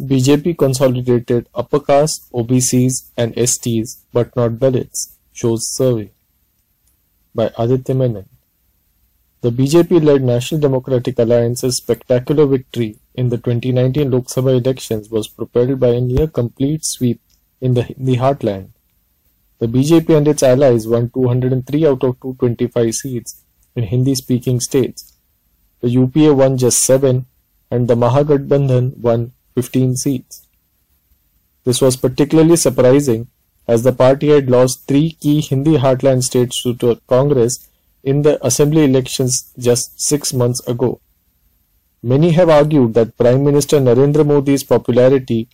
BJP consolidated upper caste, OBCs and STs but not Dalits, shows survey by Aditya Menon. The BJP-led National Democratic Alliance's spectacular victory in the 2019 Lok Sabha elections was propelled by a near-complete sweep in the Hindi heartland. The BJP and its allies won 203 out of 225 seats in Hindi-speaking states. The UPA won just 7 and the Mahagathbandhan won 15 seats. This was particularly surprising as the party had lost three key Hindi heartland states to Congress in the assembly elections just six months ago. Many have argued that Prime Minister Narendra Modi's popularity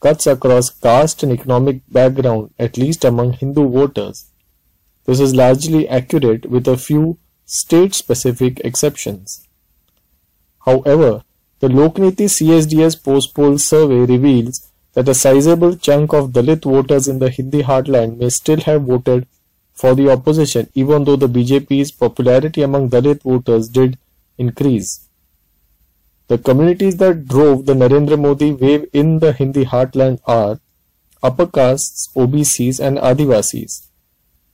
cuts across caste and economic background, at least among Hindu voters. This is largely accurate with a few state-specific exceptions. However, the Lokniti CSDS post-poll survey reveals that a sizable chunk of Dalit voters in the Hindi heartland may still have voted for the opposition even though the BJP's popularity among Dalit voters did increase. The communities that drove the Narendra Modi wave in the Hindi heartland are upper castes, OBCs and Adivasis.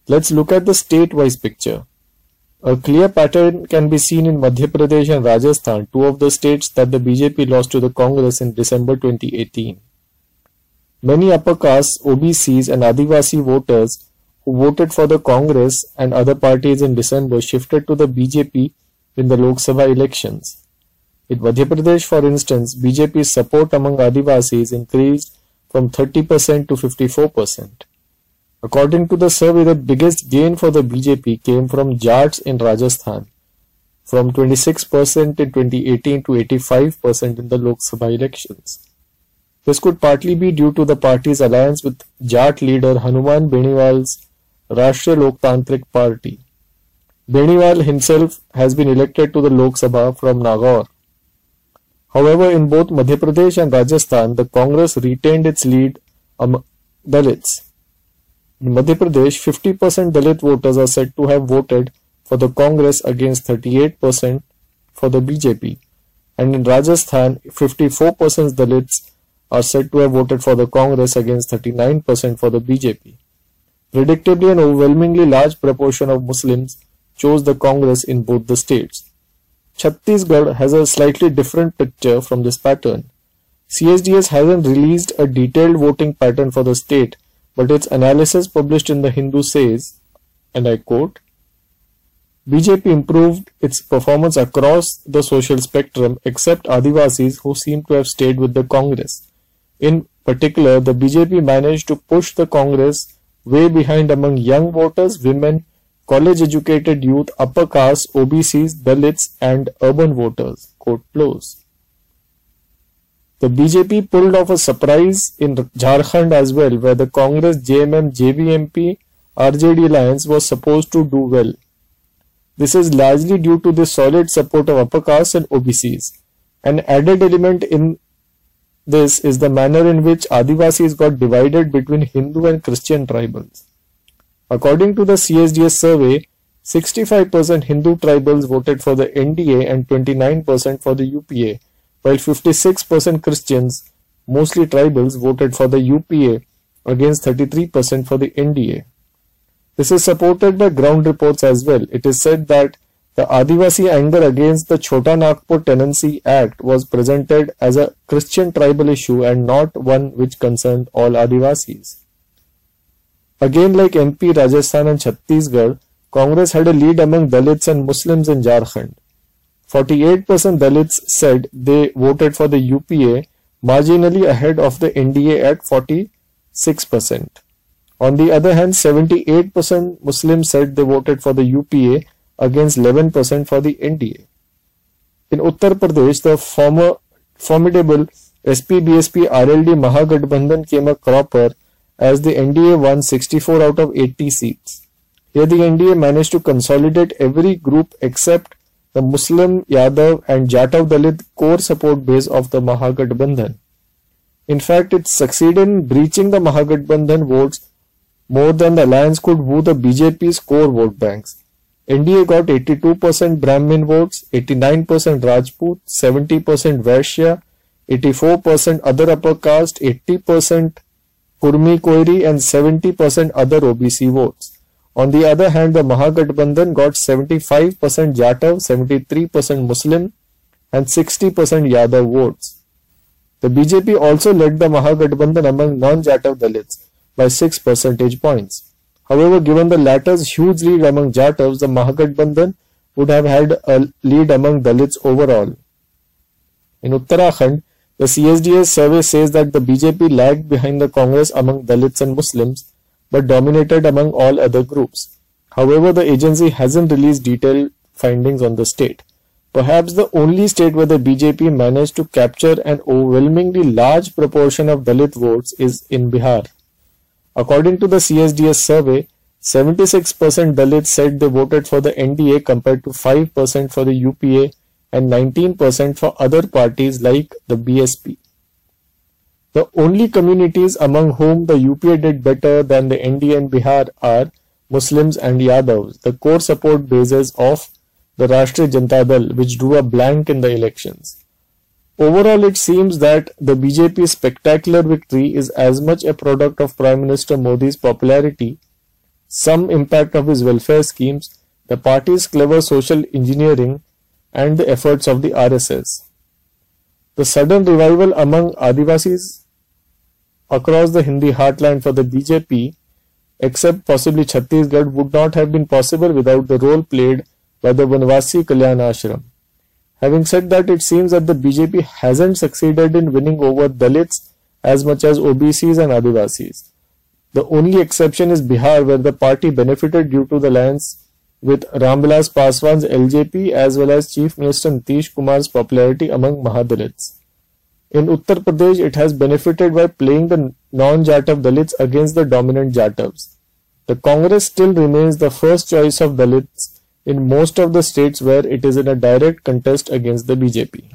Let's look at the state-wise picture. A clear pattern can be seen in Madhya Pradesh and Rajasthan, two of the states that the BJP lost to the Congress in December 2018. Many upper castes, OBCs and Adivasi voters who voted for the Congress and other parties in December shifted to the BJP in the Lok Sabha elections. In Madhya Pradesh, for instance, BJP's support among Adivasis increased from 30% to 54%. According to the survey, the biggest gain for the BJP came from Jats in Rajasthan, from 26% in 2018 to 85% in the Lok Sabha elections. This could partly be due to the party's alliance with Jat leader Hanuman Beniwal's Rashtriya Loktantrik Party. Beniwal himself has been elected to the Lok Sabha from Nagaur. However, in both Madhya Pradesh and Rajasthan, the Congress retained its lead among Dalits. In Madhya Pradesh, 50% Dalit voters are said to have voted for the Congress against 38% for the BJP. And in Rajasthan, 54% Dalits are said to have voted for the Congress against 39% for the BJP. Predictably, an overwhelmingly large proportion of Muslims chose the Congress in both the states. Chhattisgarh has a slightly different picture from this pattern. CSDS hasn't released a detailed voting pattern for the state but its analysis published in the Hindu says, and I quote, BJP improved its performance across the social spectrum except Adivasis who seem to have stayed with the Congress. In particular, the BJP managed to push the Congress way behind among young voters, women, college educated youth, upper caste, OBCs, Dalits and urban voters. Quote close. The BJP pulled off a surprise in Jharkhand as well, where the Congress, JMM, JVMP, RJD alliance was supposed to do well. This is largely due to the solid support of upper castes and OBCs. An added element in this is the manner in which Adivasis got divided between Hindu and Christian tribals. According to the CSDS survey, 65% Hindu tribals voted for the NDA and 29% for the UPA, while 56% Christians, mostly tribals, voted for the UPA against 33% for the NDA. This is supported by ground reports as well. It is said that the Adivasi anger against the Chota Nagpur Tenancy Act was presented as a Christian tribal issue and not one which concerned all Adivasis. Again, like MP, Rajasthan and Chhattisgarh, Congress had a lead among Dalits and Muslims in Jharkhand. 48% Dalits said they voted for the UPA, marginally ahead of the NDA at 46%. On the other hand, 78% Muslims said they voted for the UPA against 11% for the NDA. In Uttar Pradesh, the former formidable SP-BSP RLD Mahagathbandhan came a cropper as the NDA won 64 out of 80 seats. Here the NDA managed to consolidate every group except the Muslim, Yadav and Jatav Dalit core support base of the Mahagathbandhan. In fact, it succeeded in breaching the Mahagathbandhan votes more than the alliance could woo the BJP's core vote banks. NDA got 82% Brahmin votes, 89% Rajput, 70% Vaishya, 84% other upper caste, 80% Kurmi Koiri and 70% other OBC votes. On the other hand, the Mahagathbandhan got 75% Jatav, 73% Muslim and 60% Yadav votes. The BJP also led the Mahagathbandhan among non-Jatav Dalits by 6 percentage points. However, given the latter's huge lead among Jatavs, the Mahagathbandhan would have had a lead among Dalits overall. In Uttarakhand, the CSDS survey says that the BJP lagged behind the Congress among Dalits and Muslims but dominated among all other groups. However, the agency hasn't released detailed findings on the state. Perhaps the only state where the BJP managed to capture an overwhelmingly large proportion of Dalit votes is in Bihar. According to the CSDS survey, 76% Dalits said they voted for the NDA compared to 5% for the UPA and 19% for other parties like the BSP. The only communities among whom the UPA did better than the NDA and Bihar are Muslims and Yadavs, the core support bases of the Rashtriya Janata Dal, which drew a blank in the elections. Overall, it seems that the BJP's spectacular victory is as much a product of Prime Minister Modi's popularity, some impact of his welfare schemes, the party's clever social engineering, and the efforts of the RSS. The sudden revival among Adivasis across the Hindi heartland for the BJP, except possibly Chhattisgarh, would not have been possible without the role played by the Vanvasi Kalyan Ashram. Having said that, it seems that the BJP hasn't succeeded in winning over Dalits as much as OBCs and Adivasis. The only exception is Bihar, where the party benefited due to the alliance with Ramvilas Paswan's LJP as well as Chief Minister Nitish Kumar's popularity among Mahadalits. In Uttar Pradesh, it has benefited by playing the non-Jatav Dalits against the dominant Jatavs. The Congress still remains the first choice of Dalits in most of the states where it is in a direct contest against the BJP.